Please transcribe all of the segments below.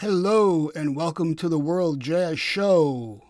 Hello, and welcome to the World Jazz Show.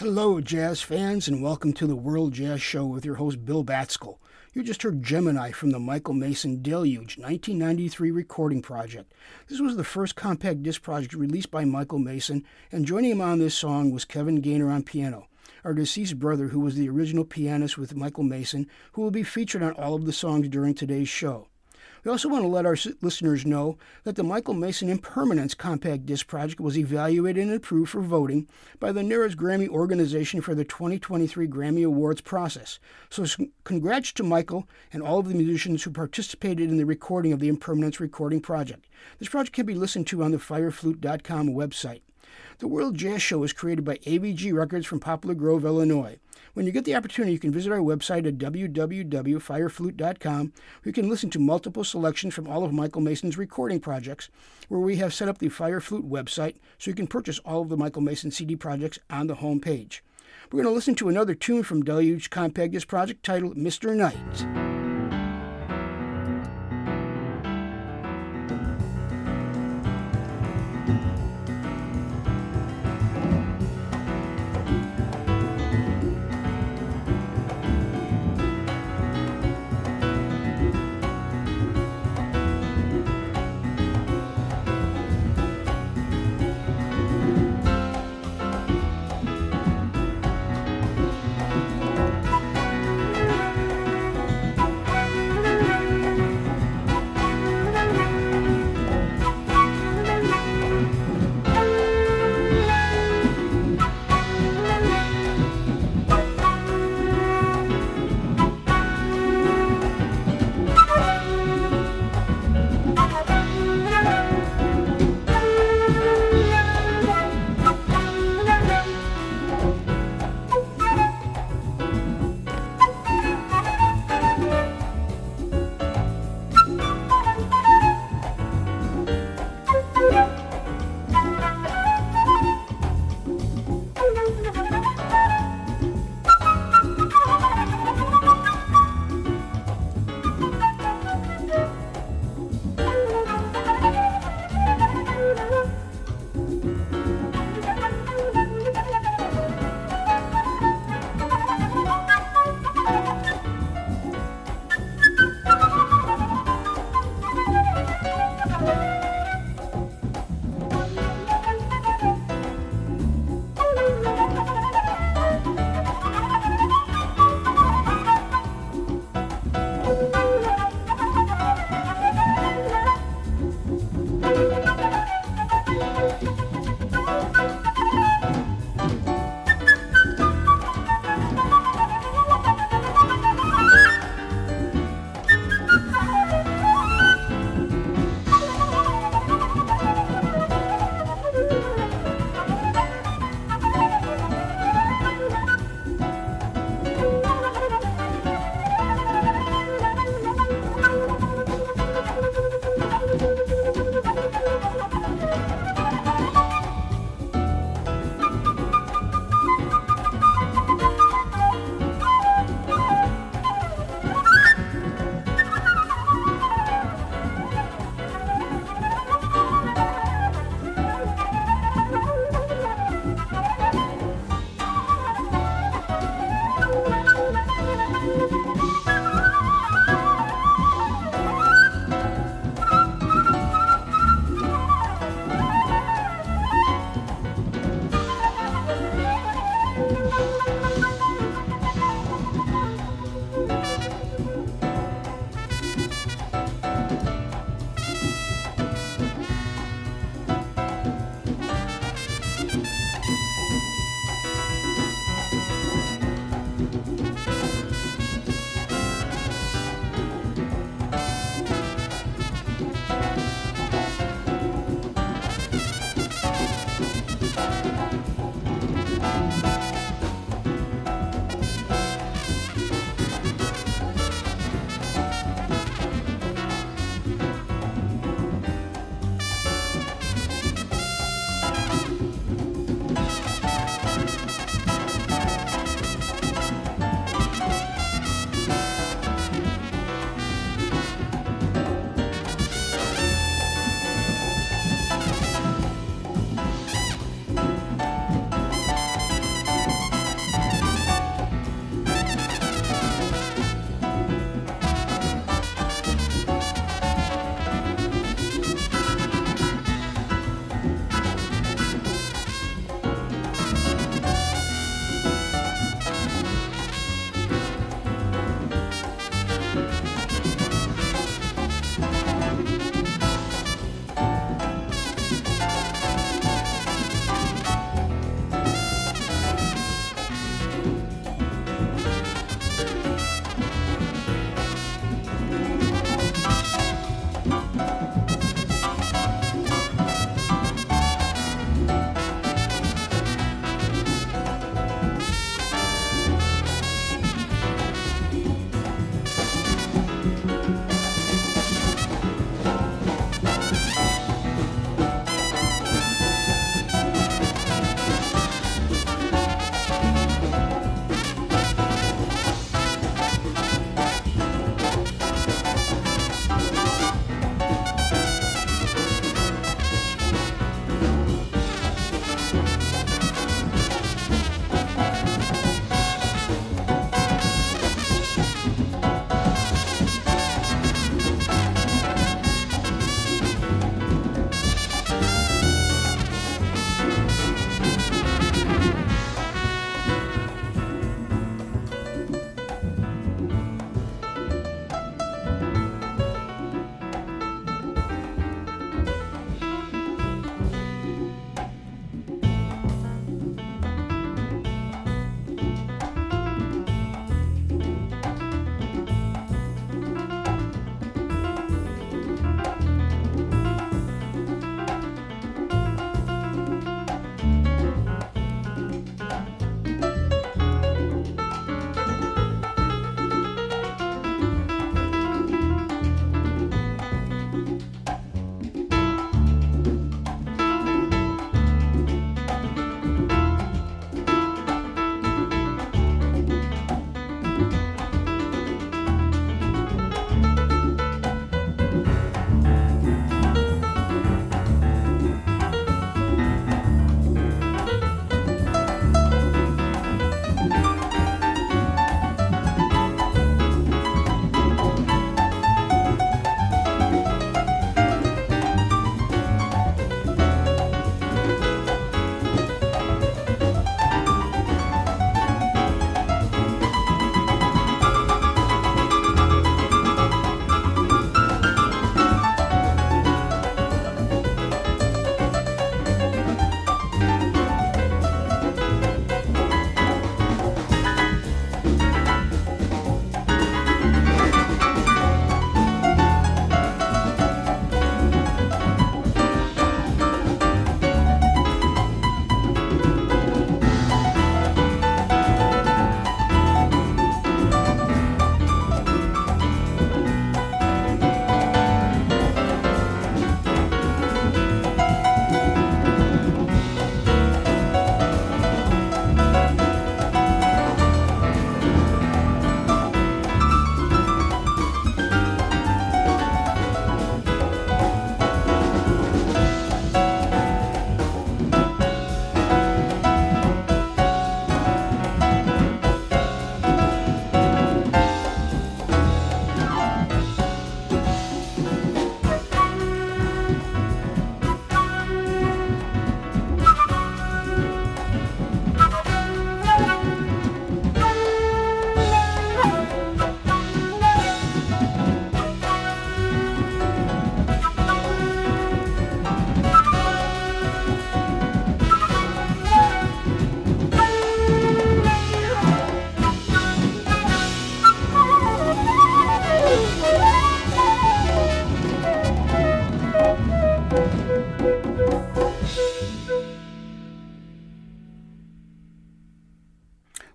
Hello, jazz fans, and welcome to the World Jazz Show with your host, Bill Batskill. You just heard Gemini from the Michael Mason Deluge 1993 recording project. This was the first compact disc project released by Michael Mason, and joining him on this song was Kevin Gainer on piano, our deceased brother who was the original pianist with Michael Mason, who will be featured on all of the songs during today's show. We also want to let our listeners know that the Michael Mason Impermanence Compact Disc Project was evaluated and approved for voting by the NARAS Grammy organization for the 2023 Grammy Awards process. So, congrats to Michael and all of the musicians who participated in the recording of the Impermanence Recording Project. This project can be listened to on the fireflute.com website. The World Jazz Show is created by AVG Records from Poplar Grove, Illinois. When you get the opportunity, you can visit our website at www.fireflute.com. Where you can listen to multiple selections from all of Michael Mason's recording projects, where we have set up the Fire Flute website so you can purchase all of the Michael Mason CD projects on the home page. We're going to listen to another tune from Deluge Compact Disc Project titled Mr. Knight.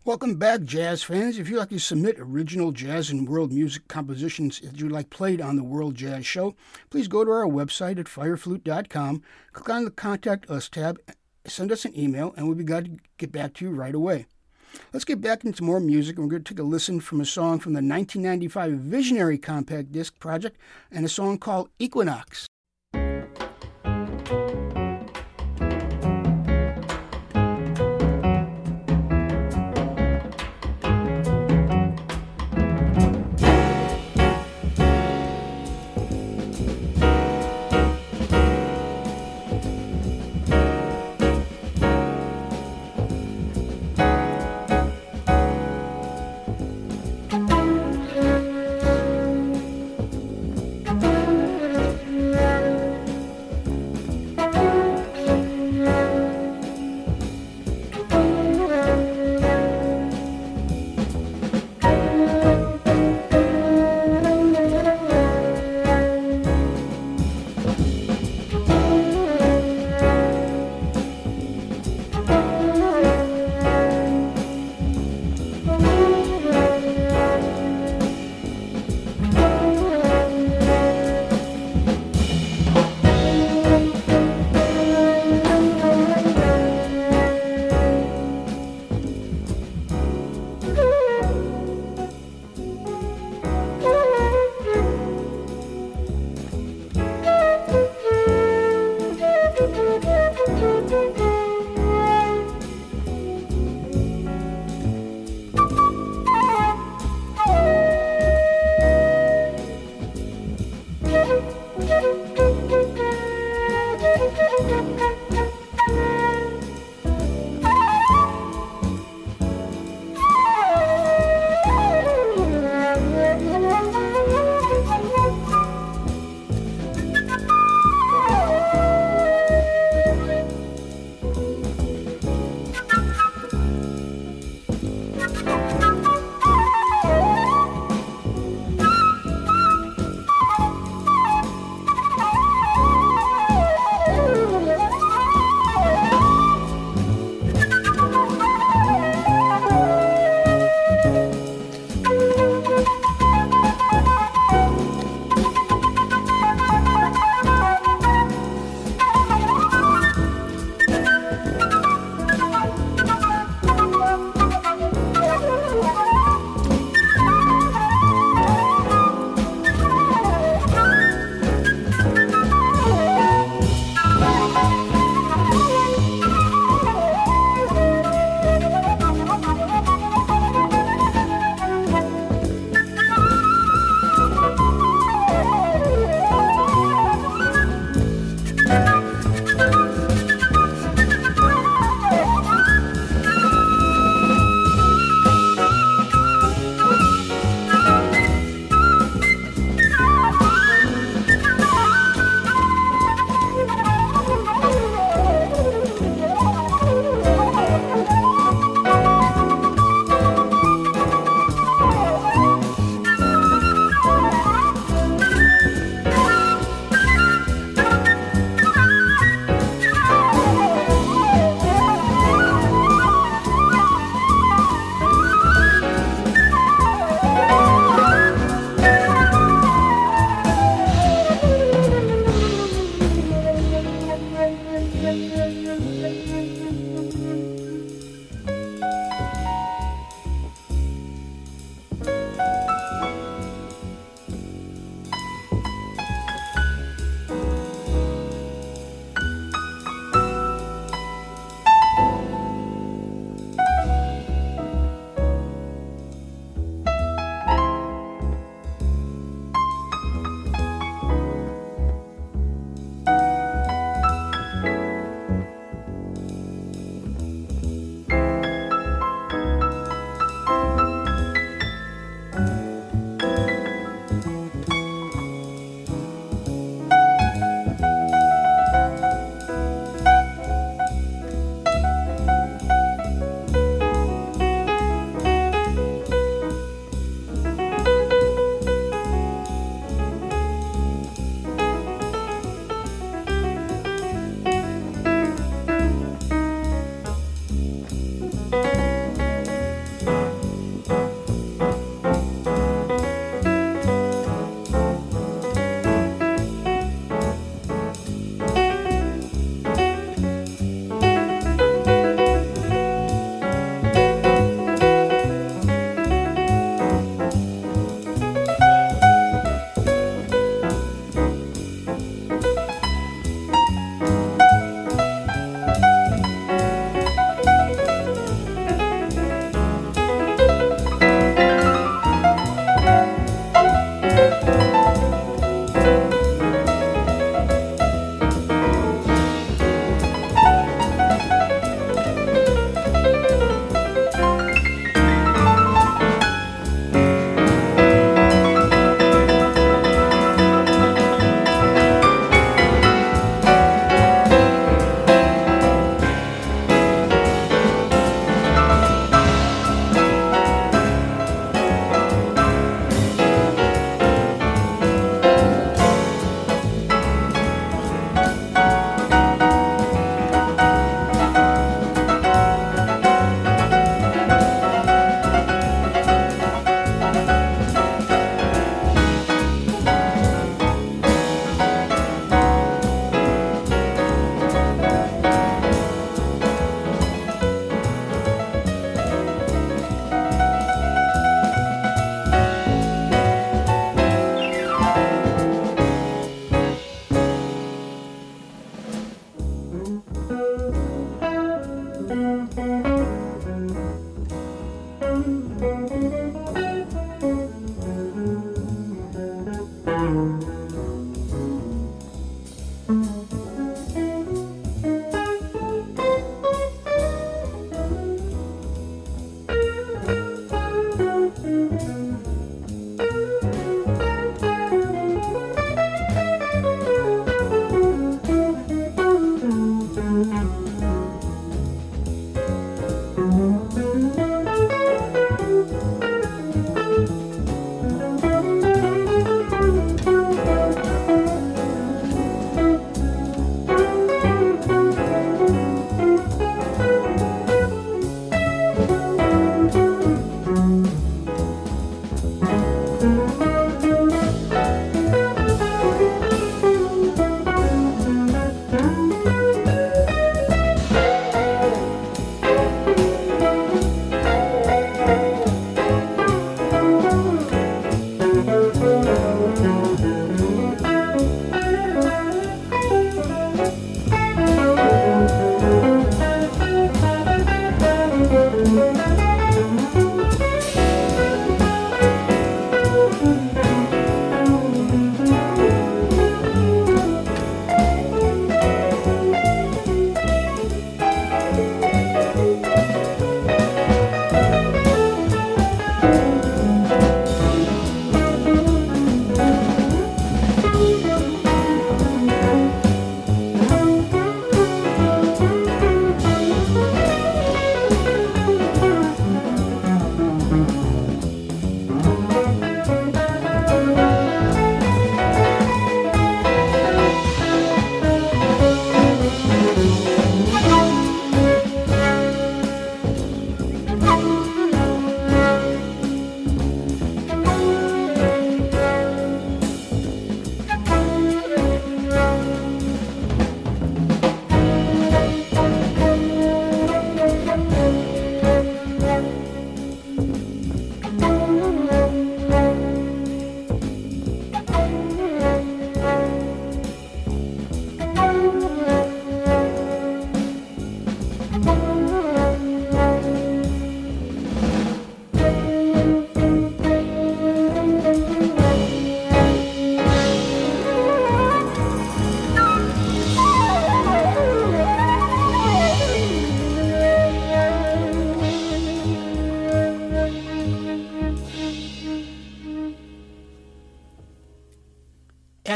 Welcome back, jazz fans. If you'd like to submit original jazz and world music compositions that you'd like played on the World Jazz Show, please go to our website at fireflute.com, click on the Contact Us tab, send us an email, and we'll be glad to get back to you right away. Let's get back into more music, and we're going to take a listen from a song from the 1995 Visionary Compact Disc project and a song called Equinox.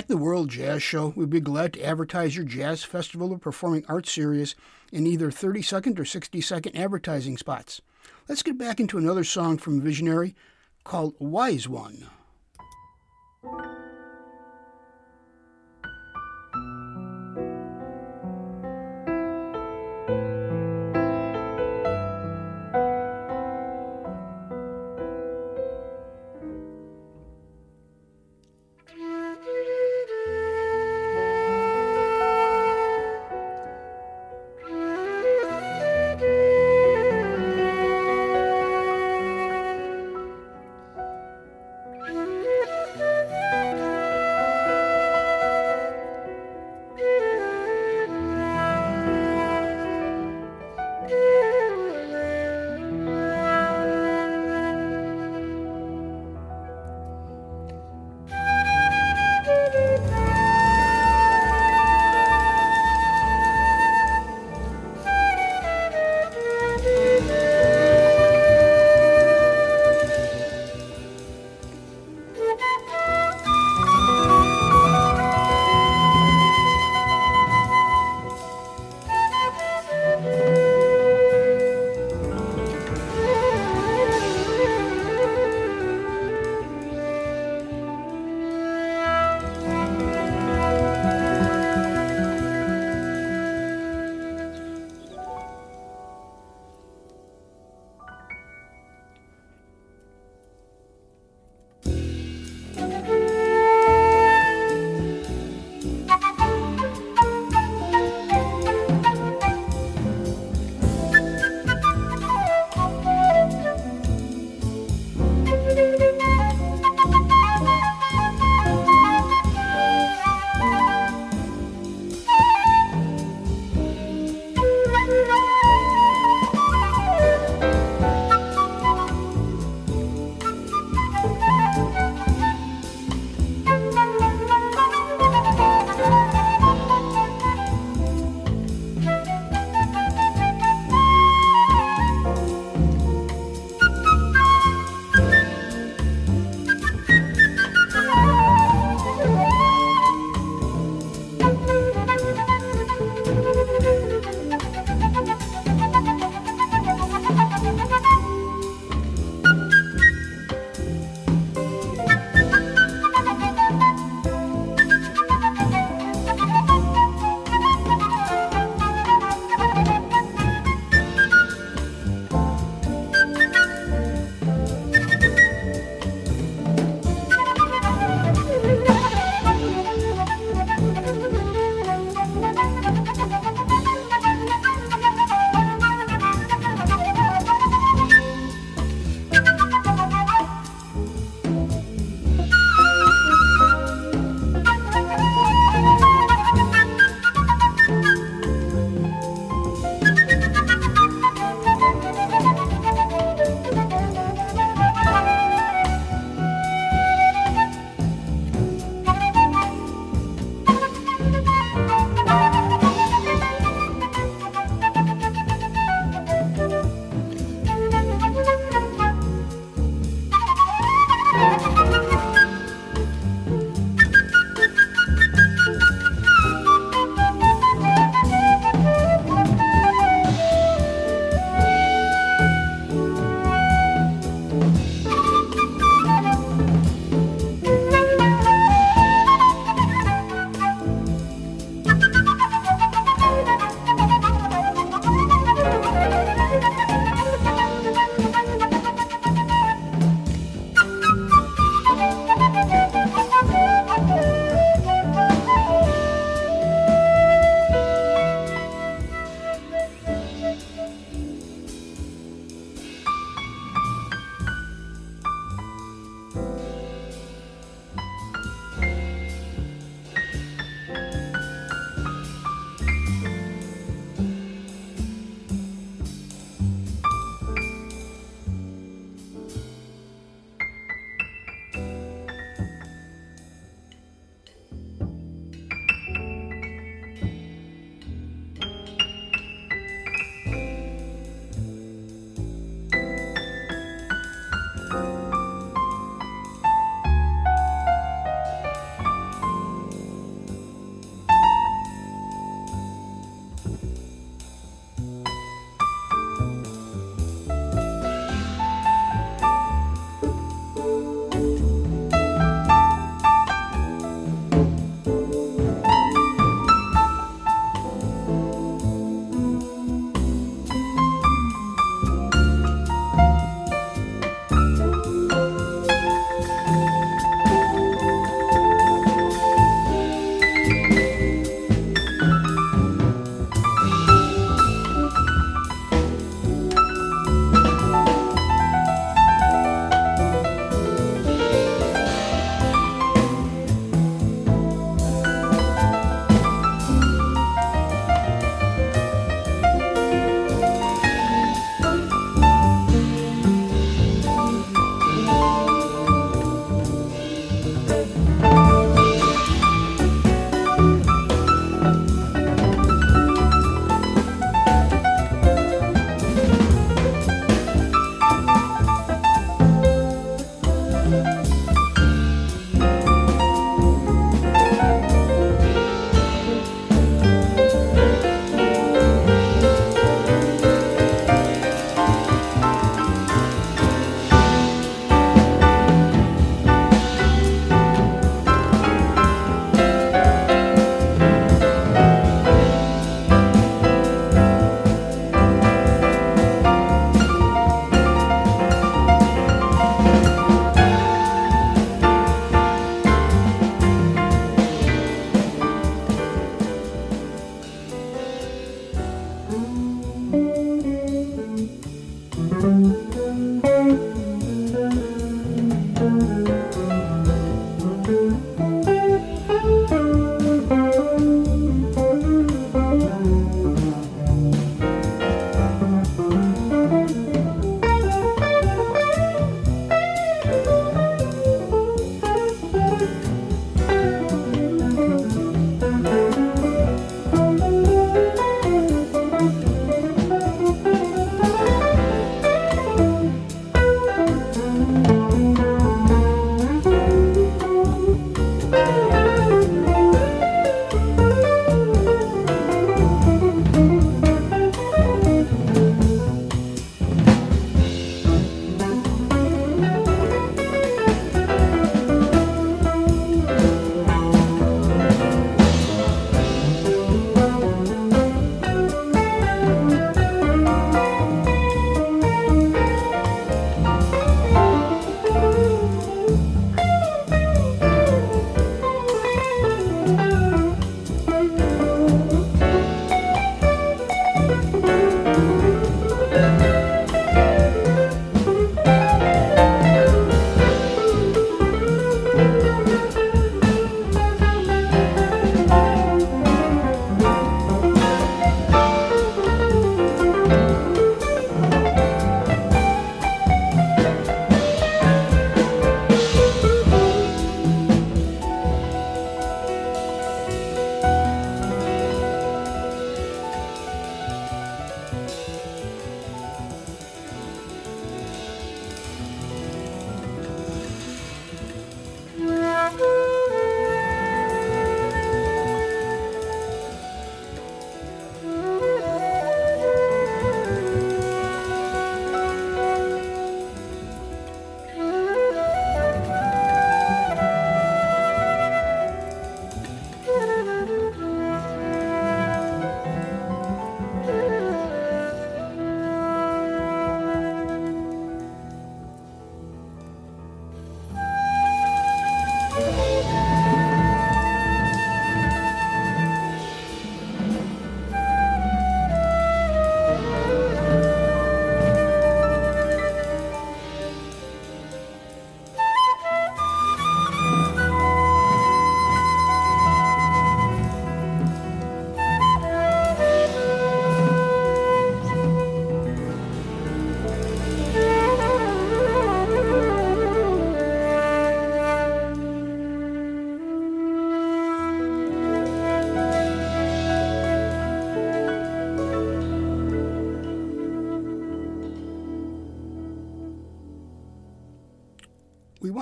Jazz Show, we'd be glad to advertise your Jazz Festival or Performing Arts series in either 30 second or 60 second advertising spots. Let's get back into another song from Visionary called Wise One.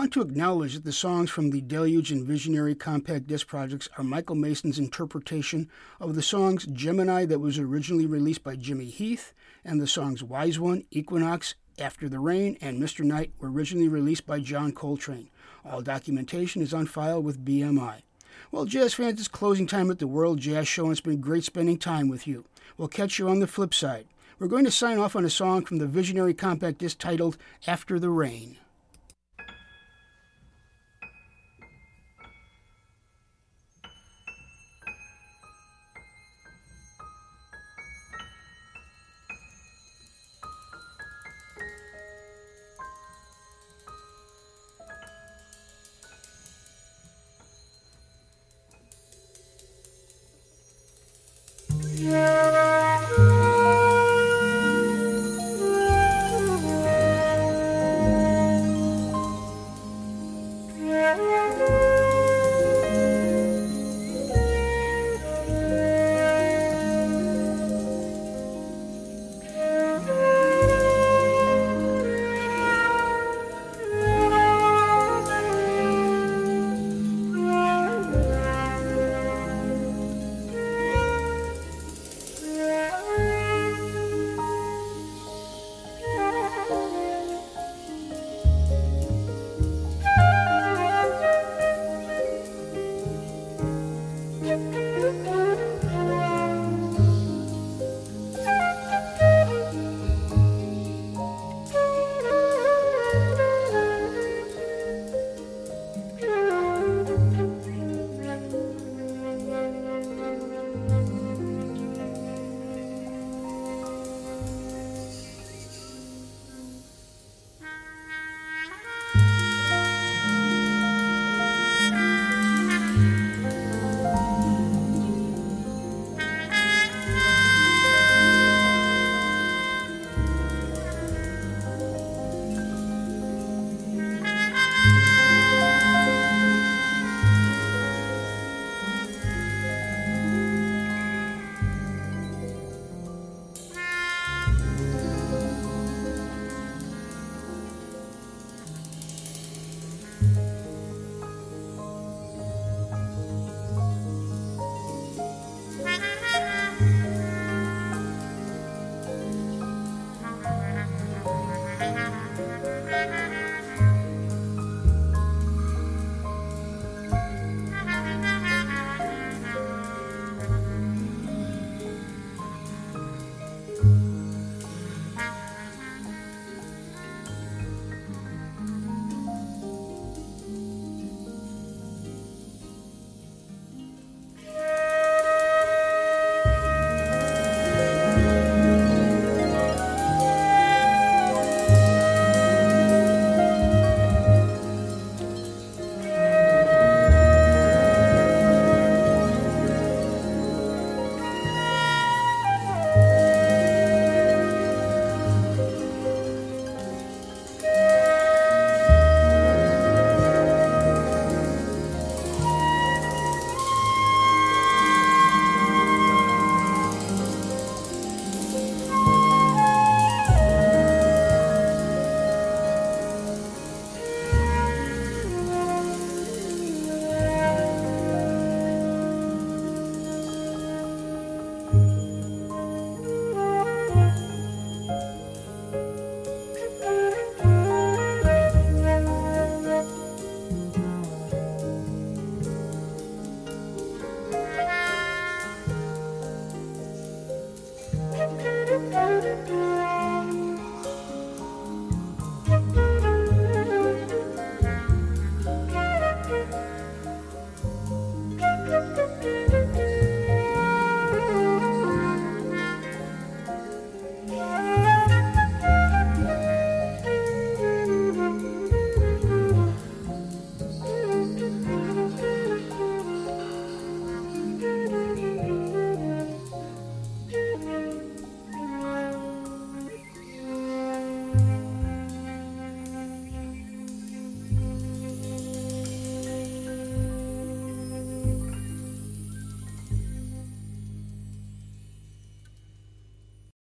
Want to acknowledge that the songs from the Deluge and Visionary compact disc projects are Michael Mason's interpretation of the songs Gemini that was originally released by Jimmy Heath and the songs Wise One, Equinox, After the Rain, and Mr. Knight were originally released by John Coltrane. All documentation is on file with BMI. Well, jazz fans, it's closing time at the World Jazz Show, and it's been great spending time with you. We'll catch you on the flip side. We're going to sign off on a song from the Visionary compact disc titled After the Rain.